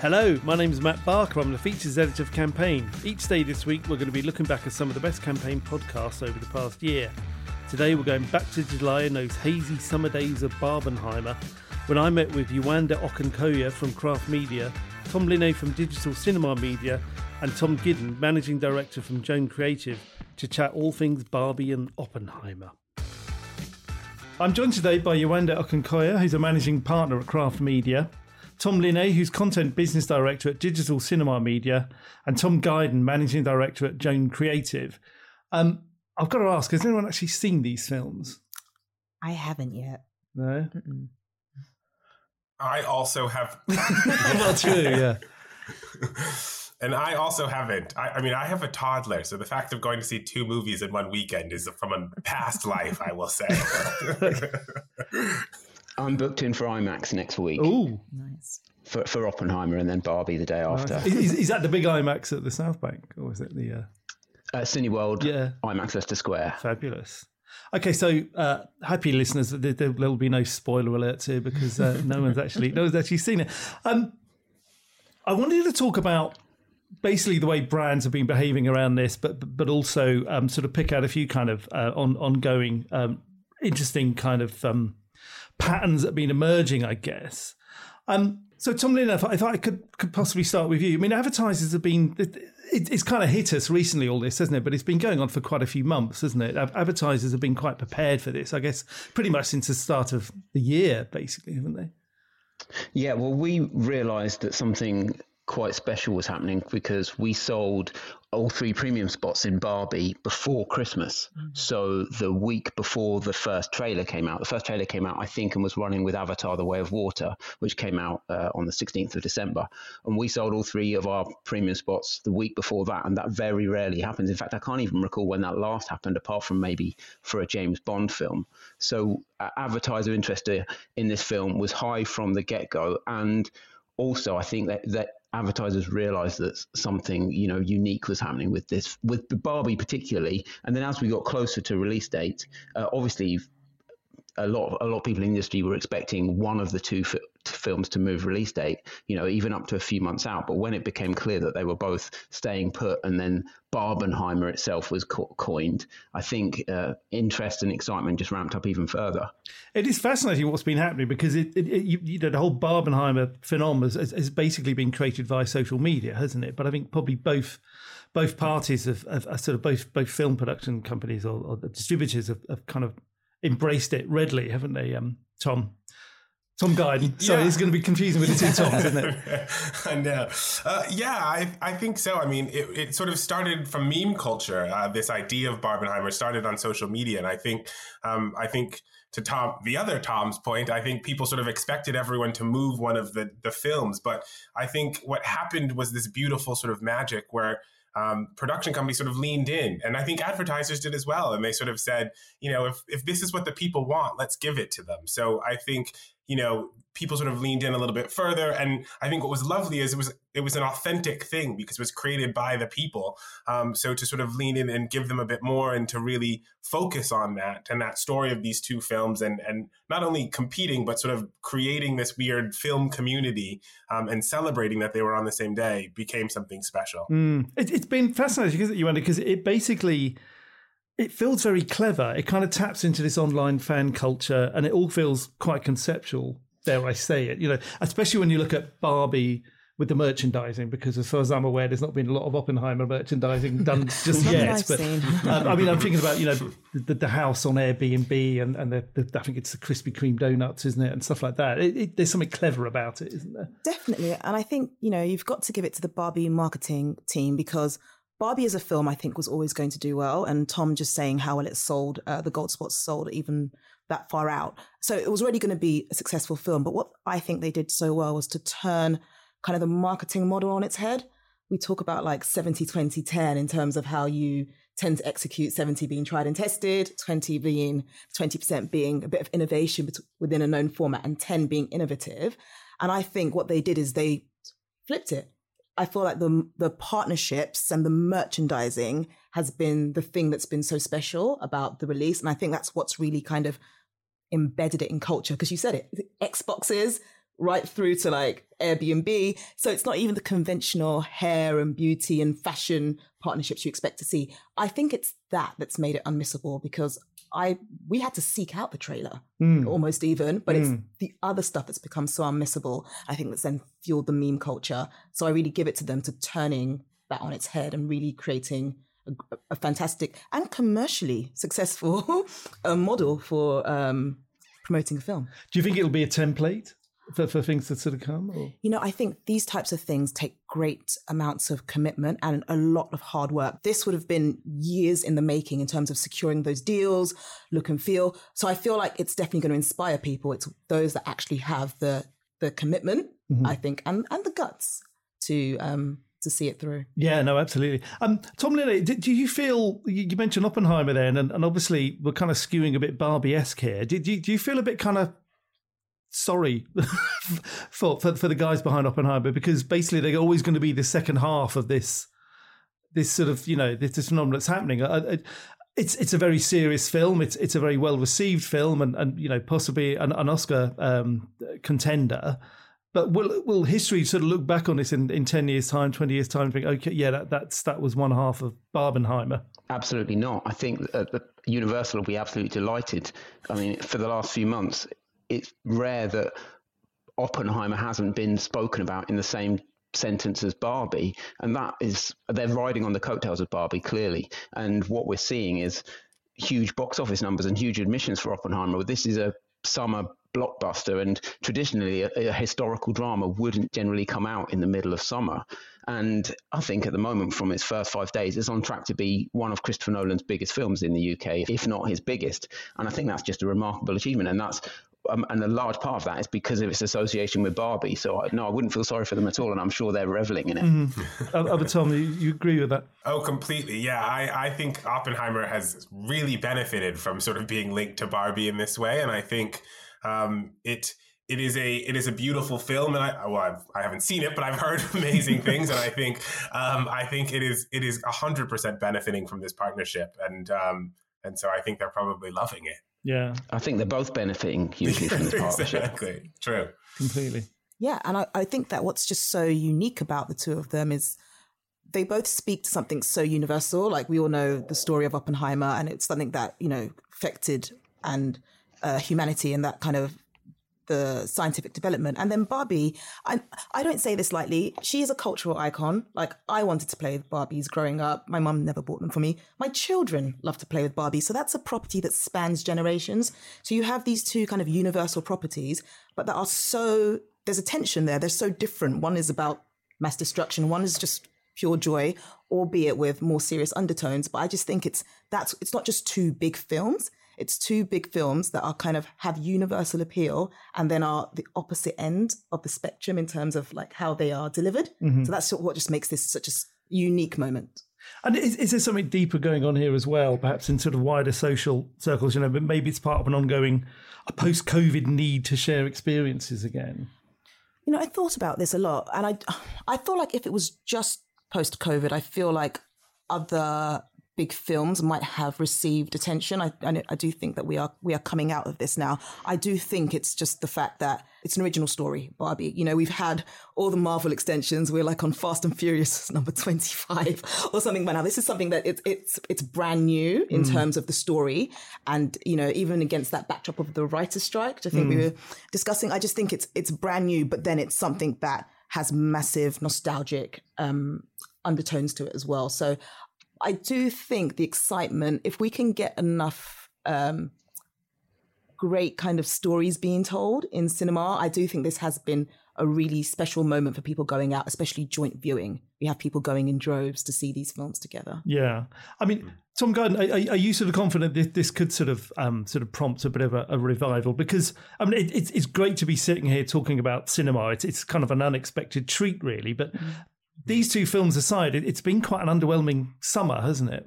Hello, my name is Matt Barker. I'm the features editor of Campaign. Each day this week, we're going to be looking back at some of the best campaign podcasts over the past year. Today, we're going back to July in those hazy summer days of Barbenheimer when I met with Yewande Ogunkoya from Craft Media, Tom Linay from Digital Cinema Media, and Tom Giddens, managing director from Joan Creative, to chat all things Barbie and Oppenheimer. I'm joined today by Yewande Ogunkoya, who's a managing partner at Craft Media. Tom Linay, who's content business director at Digital Cinema Media, and Tom Giddens, managing director at Joan Creative. Um, I've got to ask, has anyone actually seen these films? I haven't yet. No. Mm-mm. I also have. well, true, yeah. and I also haven't. I, I, mean, I have a toddler, so the fact of going to see two movies in one weekend is from a past life, I will say. I'm booked in for IMAX next week. Oh, nice. For, for Oppenheimer and then Barbie the day after. Nice. Is, is, that the big IMAX at the South Bank, or is it the uh... uh Cineworld? Yeah, IMAX Leicester Square. Fabulous. Okay, so uh, happy listeners, there, there, will be no spoiler alerts here because uh, no one's actually no one's actually seen it. Um, I wanted to talk about basically the way brands have been behaving around this, but but also um, sort of pick out a few kind of uh, on ongoing um, interesting kind of um, patterns that have been emerging, I guess. Um, so, Tom Linay, if I, could, could possibly start with you. I mean, advertisers have been, it, it, it's kind of hit us recently, all this, hasn't it? But it's been going on for quite a few months, hasn't it? Advertisers have been quite prepared for this, I guess, pretty much since the start of the year, basically, haven't they? Yeah, well, we realised that something quite special was happening because we sold all three premium spots in Barbie before Christmas. Mm-hmm. So the week before the first trailer came out, the first trailer came out, I think, and was running with Avatar: The Way of Water, which came out uh, on the 16th of December. And we sold all three of our premium spots the week before that, and that very rarely happens. In fact, I can't even recall when that last happened, apart from maybe for a James Bond film. So uh, advertiser interest in this film was high from the get go, and also I think that that advertisers realized that something you know unique was happening with this with Barbie particularly. And then as we got closer to release date uh, obviously a lot of, a lot of people in the industry were expecting one of the two films to move release date, you know, even up to a few months out. But when it became clear that they were both staying put, and then Barbenheimer itself was co- coined, I think uh, interest and excitement just ramped up even further. It is fascinating what's been happening because it, it, it you, you know, the whole Barbenheimer phenomenon has, has, basically been created via social media, hasn't it? But I think probably both both parties of, sort of both both film production companies or, or distributors have, have kind of embraced it readily, haven't they, um, Tom? Tom. Sorry, yeah. it's going to be confusing with the two Toms, isn't it? I know. Uh, yeah, I, I think so. I mean, it, it sort of started from meme culture. Uh, this idea of Barbenheimer started on social media, and I think um, I think to Tom, the other Tom's point, I think people sort of expected everyone to move one of the the films, but I think what happened was this beautiful sort of magic where um, production companies sort of leaned in, and I think advertisers did as well. And they sort of said, you know, if if this is what the people want, let's give it to them. So I think you know people sort of leaned in a little bit further. And i think what was lovely is it was it was an authentic thing because it was created by the people. Um, so to sort of lean in and give them a bit more and to really focus on that and that story of these two films and and not only competing but sort of creating this weird film community um, and celebrating that they were on the same day became something special. Mm. it, has been fascinating it you because it basically it feels very clever. It kind of taps into this online fan culture, and it all feels quite conceptual. Dare I say it? You know, especially when you look at Barbie with the merchandising, because as far as I'm aware, there's not been a lot of Oppenheimer merchandising done just yet. but um, I mean, I'm thinking about you know the, the house on Airbnb and and the, the, I think it's the Krispy Kreme donuts, isn't it, and stuff like that. It, it, there's something clever about it, isn't there? Definitely, and I think you know you've got to give it to the Barbie marketing team because Barbie as a film, I think, was always going to do well. And Tom just saying how well it sold, uh, the gold spots sold even that far out. So it was already going to be a successful film. But what I think they did so well was to turn kind of the marketing model on its head. We talk about like 70, 20, 10 in terms of how you tend to execute 70 being tried and tested, 20 being 20% being a bit of innovation within a known format, and 10 being innovative. And I think what they did is they flipped it I feel like the the partnerships and the merchandising has been the thing that's been so special about the release, and I think that's what's really kind of embedded it in culture. Because you said it, Xboxes, right through to like Airbnb. So it's not even the conventional hair and beauty and fashion partnerships you expect to see. I think it's that that's made it unmissable because I we had to seek out the trailer mm. almost even, but mm. it's the other stuff that's become so unmissable. I think that's then fueled the meme culture. So I really give it to them to turning that on its head and really creating a, a fantastic and commercially successful model for um, promoting a film. Do you think it'll be a template? For, for things to sort of come? Or? You know, I think these types of things take great amounts of commitment and a lot of hard work. This would have been years in the making in terms of securing those deals, look and feel. So I feel like it's definitely going to inspire people. It's those that actually have the the commitment, mm-hmm. I think, and and the guts to um to see it through. Yeah, no, absolutely. Um, Tom Lilly, do you feel you mentioned Oppenheimer then, and, and obviously we're kind of skewing a bit Barbie esque here. Do, do, do you feel a bit kind of sorry for, for, for the guys behind Oppenheimer because basically they're always going to be the second half of this this sort of you know this, this phenomenon that's happening. I, I, it's it's a very serious film. It's it's a very well received film, and, and you know possibly an, an Oscar um, contender. But will will history sort of look back on this in, in ten years' time, twenty years' time, and think, okay, yeah, that that's that was one half of Barbenheimer? Absolutely not. I think Universal will be absolutely delighted. I mean, for the last few months, it's rare that Oppenheimer hasn't been spoken about in the same sentence as Barbie, and that is they're riding on the coattails of Barbie clearly. And what we're seeing is huge box office numbers and huge admissions for Oppenheimer. This is a summer blockbuster, and traditionally a, a, historical drama wouldn't generally come out in the middle of summer. And I think at the moment, from its first five days, it's on track to be one of Christopher Nolan's biggest films in the UK, if not his biggest. And I think that's just a remarkable achievement. And that's um, and a large part of that is because of its association with Barbie. So no, I wouldn't feel sorry for them at all, and I'm sure they're reveling in it. Mm-hmm. Other Tom, you, you agree with that? Oh, completely. Yeah, I, I think Oppenheimer has really benefited from sort of being linked to Barbie in this way, and I think um, it it is a it is a beautiful film, and I well I've, I have not seen it, but I've heard amazing things, and I think um, I think it is it is hundred percent benefiting from this partnership, and um, and so I think they're probably loving it. Yeah. I think they're both benefiting hugely from this partnership. exactly. True. Completely. Yeah. And I, I think that what's just so unique about the two of them is they both speak to something so universal. Like we all know the story of Oppenheimer, and it's something that, you know, affected and uh, humanity and that kind of the scientific development. And then Barbie, I, I don't say this lightly, she is a cultural icon. Like I wanted to play with Barbies growing up. My mum never bought them for me. My children love to play with Barbie. So that's a property that spans generations. So you have these two kind of universal properties, but that are so, there's a tension there. They're so different. One is about mass destruction. One is just pure joy, albeit with more serious undertones. But I just think it's, that's, it's not just two big films it's two big films that are kind of have universal appeal and then are the opposite end of the spectrum in terms of like how they are delivered. Mm-hmm. So that's what just makes this such a unique moment. And is, is, there something deeper going on here as well, perhaps in sort of wider social circles? You know, but maybe it's part of an ongoing, a post-COVID need to share experiences again. You know, I thought about this a lot, and I, I feel like if it was just post-COVID, I feel like other big films might have received attention. I, I, I, do think that we are we are coming out of this now. I do think it's just the fact that it's an original story, Barbie. You know, we've had all the Marvel extensions. We're like on Fast and Furious number twenty five or something by now. This is something that it's it's it's brand new in mm. terms of the story, and you know, even against that backdrop of the writers' strike, I think mm. we were discussing. I just think it's it's brand new, but then it's something that has massive nostalgic um, undertones to it as well. So I do think the excitement, if we can get enough um, great kind of stories being told in cinema, I do think this has been a really special moment for people going out, especially joint viewing. We have people going in droves to see these films together. Yeah, I mean, Tom Garden, are, are you sort of confident that this could sort of um, sort of prompt a bit of a, a revival? Because I mean, it, it's it's great to be sitting here talking about cinema. It's it's kind of an unexpected treat, really. But mm these two films aside, it, has been quite an underwhelming summer, hasn't it?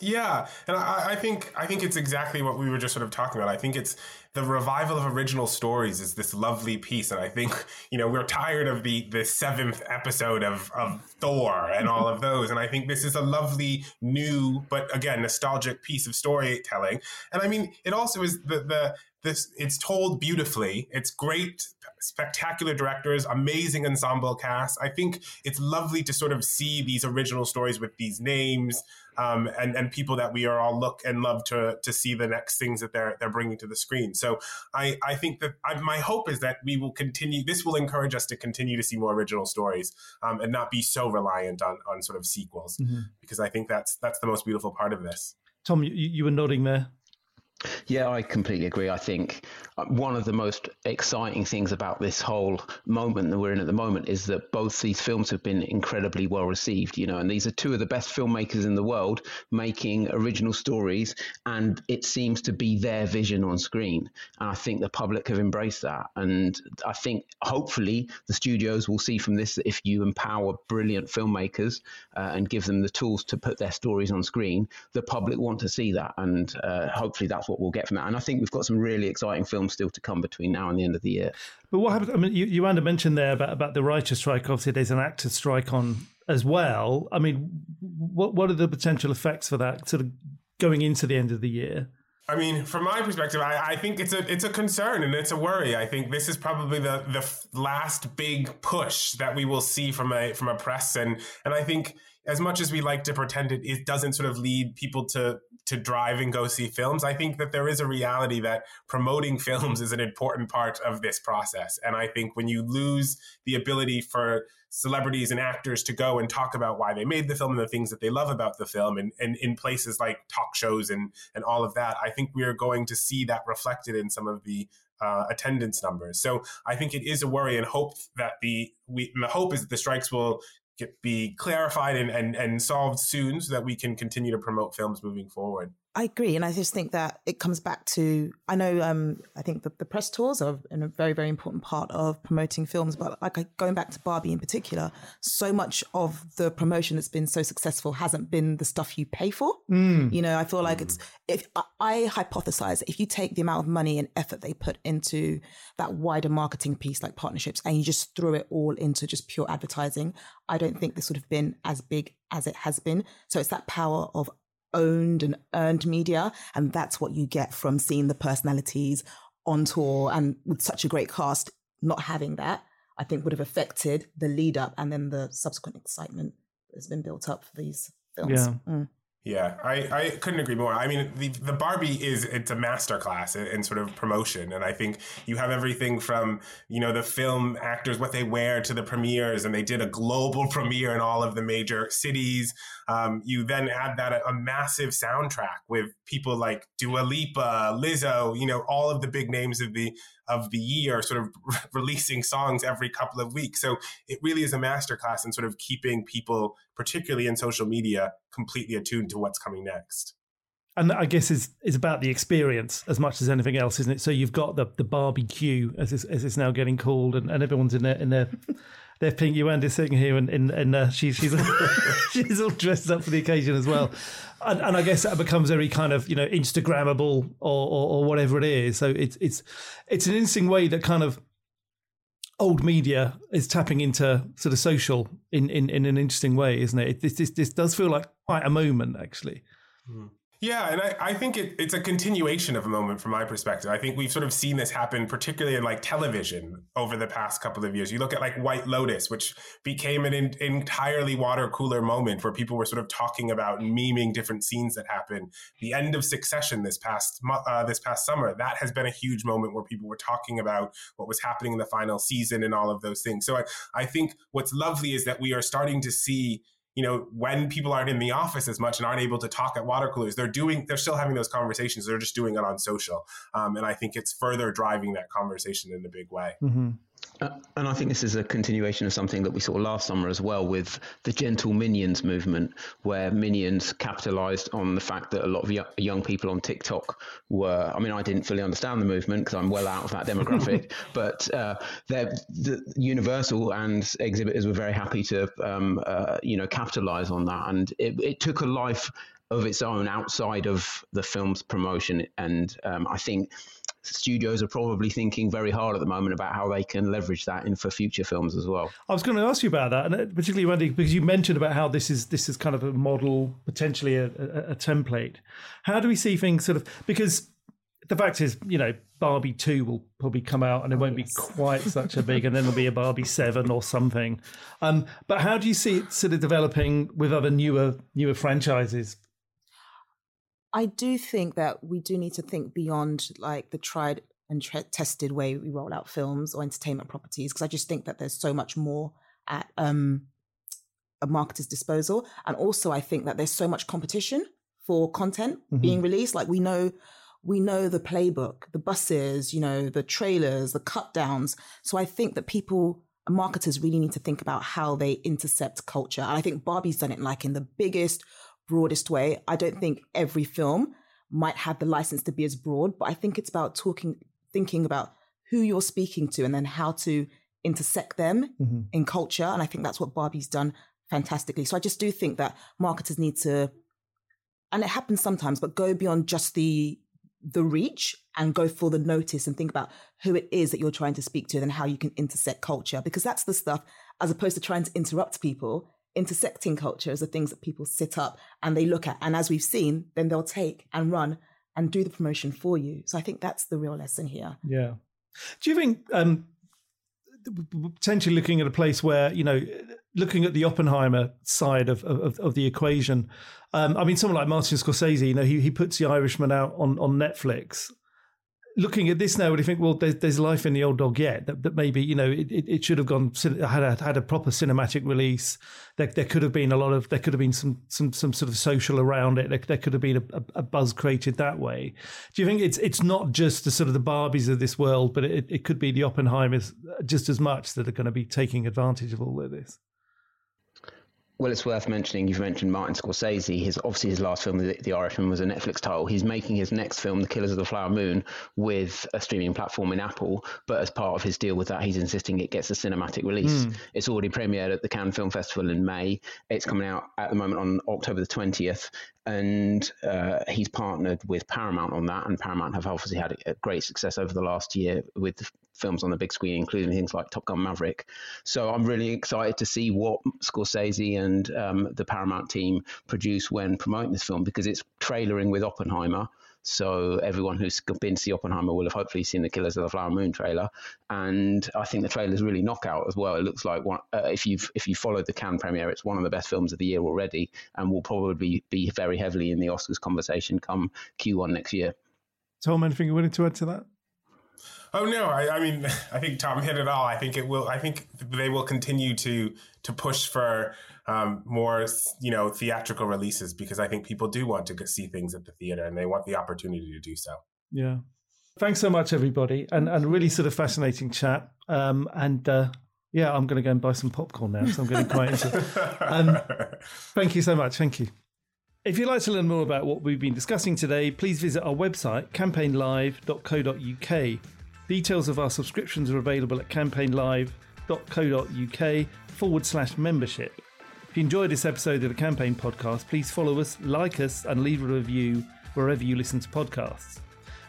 Yeah, and I, I, think I think it's exactly what we were just sort of talking about. I think it's the revival of original stories is this lovely piece, and I think you know we're tired of the the seventh episode of of Thor and all of those, and I think this is a lovely new but again nostalgic piece of storytelling. And I mean, it also is the the this it's told beautifully. It's great, spectacular directors, amazing ensemble cast. I think it's lovely to sort of see these original stories with these names um, and and people that we are all look and love to to see the next things that they're they're bringing to the screen. So I I think that I, my hope is that we will continue. This will encourage us to continue to see more original stories um, and not be so reliant on on sort of sequels mm-hmm. because I think that's that's the most beautiful part of this. Tom, you, you were nodding there. Yeah, I completely agree. I think uh, one of the most exciting things about this whole moment that we're in at the moment is that both these films have been incredibly well received, you know, and these are two of the best filmmakers in the world making original stories, and it seems to be their vision on screen. And I think the public have embraced that. And I think hopefully the studios will see from this that if you empower brilliant filmmakers uh, and give them the tools to put their stories on screen, the public want to see that. And uh, hopefully that's what we'll get from that. And I think we've got some really exciting films still to come between now and the end of the year. But what happens? I mean, you, you mentioned there about, about the writer's strike. Obviously, there's an actor's strike on as well. I mean, what what are the potential effects for that sort of going into the end of the year? I mean, from my perspective, I, I, think it's a it's a concern and it's a worry. I think this is probably the the last big push that we will see from a from a press and and I think as much as we like to pretend it, it doesn't sort of lead people to to drive and go see films, I think that there is a reality that promoting films is an important part of this process. And I think when you lose the ability for celebrities and actors to go and talk about why they made the film and the things that they love about the film and, and in places like talk shows and, and all of that, I think we are going to see that reflected in some of the uh, attendance numbers. So I think it is a worry and hope that the we the hope is that the strikes will be clarified and, and, and solved soon so that we can continue to promote films moving forward. I agree, and I just think that it comes back to I know um, I think the, the press tours are a very very important part of promoting films, but like going back to Barbie in particular, so much of the promotion that's been so successful hasn't been the stuff you pay for. Mm. You know, I feel like mm. it's if I, I hypothesize if you take the amount of money and effort they put into that wider marketing piece like partnerships and you just throw it all into just pure advertising, I don't think this would have been as big as it has been. So it's that power of owned and earned media. And that's what you get from seeing the personalities on tour and with such a great cast. Not having that, I think, would have affected the lead up and then the subsequent excitement that's been built up for these films. Yeah. Mm. Yeah, I, I couldn't agree more. I mean, the, the Barbie is it's a masterclass in, in sort of promotion, and I think you have everything from you know the film actors what they wear to the premieres, and they did a global premiere in all of the major cities. Um, you then add that a, a, massive soundtrack with people like Dua Lipa, Lizzo, you know, all of the big names of the of the year, sort of re- releasing songs every couple of weeks. So it really is a masterclass in sort of keeping people, particularly in social media, completely attuned to what's coming next. And I guess is it's about the experience as much as anything else, isn't it? So you've got the the barbecue as it's, as it's now getting called, and, and everyone's in their in their their pink. Yewande's sitting here, and and, and uh, she, she's she's all dressed up for the occasion as well. And, and, I guess that becomes very kind of you know Instagrammable or, or, or whatever it is. So it's it's it's an interesting way that kind of old media is tapping into sort of social in, in, in an interesting way, isn't it? This, this, this does feel like quite a moment, actually. Mm. Yeah, and I, I think it, it's a continuation of a moment from my perspective. I think we've sort of seen this happen, particularly in like television over the past couple of years. You look at like White Lotus, which became an in, entirely water cooler moment where people were sort of talking about and memeing different scenes that happened. The end of Succession this past uh, this past summer, that has been a huge moment where people were talking about what was happening in the final season and all of those things. So I, I think what's lovely is that we are starting to see you know, when people aren't in the office as much and aren't able to talk at water coolers, they're doing, they're still having those conversations. They're just doing it on social. Um, and I think it's further driving that conversation in a big way. Mm-hmm. Uh, and I think this is a continuation of something that we saw last summer as well with the Gentle Minions movement, where Minions capitalized on the fact that a lot of young people on TikTok were. I mean, I didn't fully understand the movement because I'm well out of that demographic, but uh, the Universal and exhibitors were very happy to, um, uh, you know, capitalize on that. And it, it took a life of its own outside of the film's promotion. And um, I think studios are probably thinking very hard at the moment about how they can leverage that in for future films as well. I was going to ask you about that, and uh, particularly Wendy, because you mentioned about how this is this is kind of a model, potentially a, a, a template. How do we see things sort of because the fact is, you know, Barbie 2 will probably come out and it won't yes. be quite such a big, and then there'll be a Barbie 7 or something. Um, but how do you see it sort of developing with other newer newer franchises? I do think that we do need to think beyond like the tried and tested way we roll out films or entertainment properties because I just think that there's so much more at um, a marketer's disposal, and also I think that there's so much competition for content mm-hmm. being released. Like we know we know the playbook, the buses, you know, the trailers, the cut downs. So I think that people, marketers really need to think about how they intercept culture. And I think Barbie's done it like in the biggest, broadest way. I don't think every film might have the license to be as broad, but I think it's about talking, thinking about who you're speaking to and then how to intersect them mm-hmm. in culture. And I think that's what Barbie's done fantastically. So I just do think that marketers need to, and it happens sometimes, but go beyond just the the reach and go for the notice and think about who it is that you're trying to speak to and how you can intersect culture because that's the stuff as opposed to trying to interrupt people intersecting cultures are things that people sit up and they look at. And as we've seen then they'll take and run and do the promotion for you. So i think that's the real lesson here. Yeah. Do you think um potentially looking at a place where you know looking at the Oppenheimer side of of, of the equation, um, I mean, someone like Martin Scorsese, you know, he he puts The Irishman out on on Netflix. Looking at this now, would you think, well, there's, there's life in the old dog yet? That, that maybe you know it, it, should have gone had a, had a proper cinematic release. There, there could have been a lot of there could have been some some some sort of social around it. There, there could have been a, a, buzz created that way. Do you think it's it's not just the sort of the Barbies of this world, but it, it could be the Oppenheimers just as much that are going to be taking advantage of all of this? Well, it's worth mentioning. You've mentioned Martin Scorsese. His obviously his last film, The, the Irishman, was a Netflix title. He's making his next film, The Killers of the Flower Moon, with a streaming platform in Apple. But as part of his deal with that, he's insisting it gets a cinematic release. Mm. It's already premiered at the Cannes Film Festival in May. It's coming out at the moment on October the twentieth, and uh, he's partnered with Paramount on that. And Paramount have obviously had a great success over the last year with films on the big screen, including things like Top Gun Maverick. So I'm really excited to see what Scorsese and um, the Paramount team produce when promoting this film because it's trailering with Oppenheimer. So everyone who's been to see Oppenheimer will have hopefully seen the Killers of the Flower Moon trailer, and I think the trailer is really knockout as well. It looks like one, uh, if you've if you followed the Cannes premiere, it's one of the best films of the year already, and will probably be very heavily in the Oscars conversation come Q1 next year. Tom, anything you wanted to add to that? Oh no, I, I, mean, I think Tom hit it all. I think it will. I think they will continue to to push for um, more, you know, theatrical releases because I think people do want to see things at the theater and they want the opportunity to do so. Yeah. Thanks so much, everybody, and and really sort of fascinating chat. Um, and uh, yeah, I'm going to go and buy some popcorn now, so I'm getting quite into. Um, thank you so much. Thank you. If you'd like to learn more about what we've been discussing today, please visit our website, campaignlive.co.uk. Details of our subscriptions are available at campaignlive.co.uk forward slash membership. If you enjoyed this episode of the Campaign Podcast, please follow us, like us, and leave a review wherever you listen to podcasts.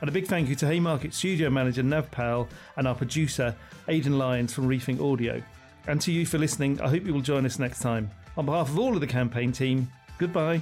And a big thank you to Haymarket studio manager Nav Powell and our producer Aidan Lyons from Rethink Audio. And to you for listening, I hope you will join us next time. On behalf of all of the campaign team, goodbye.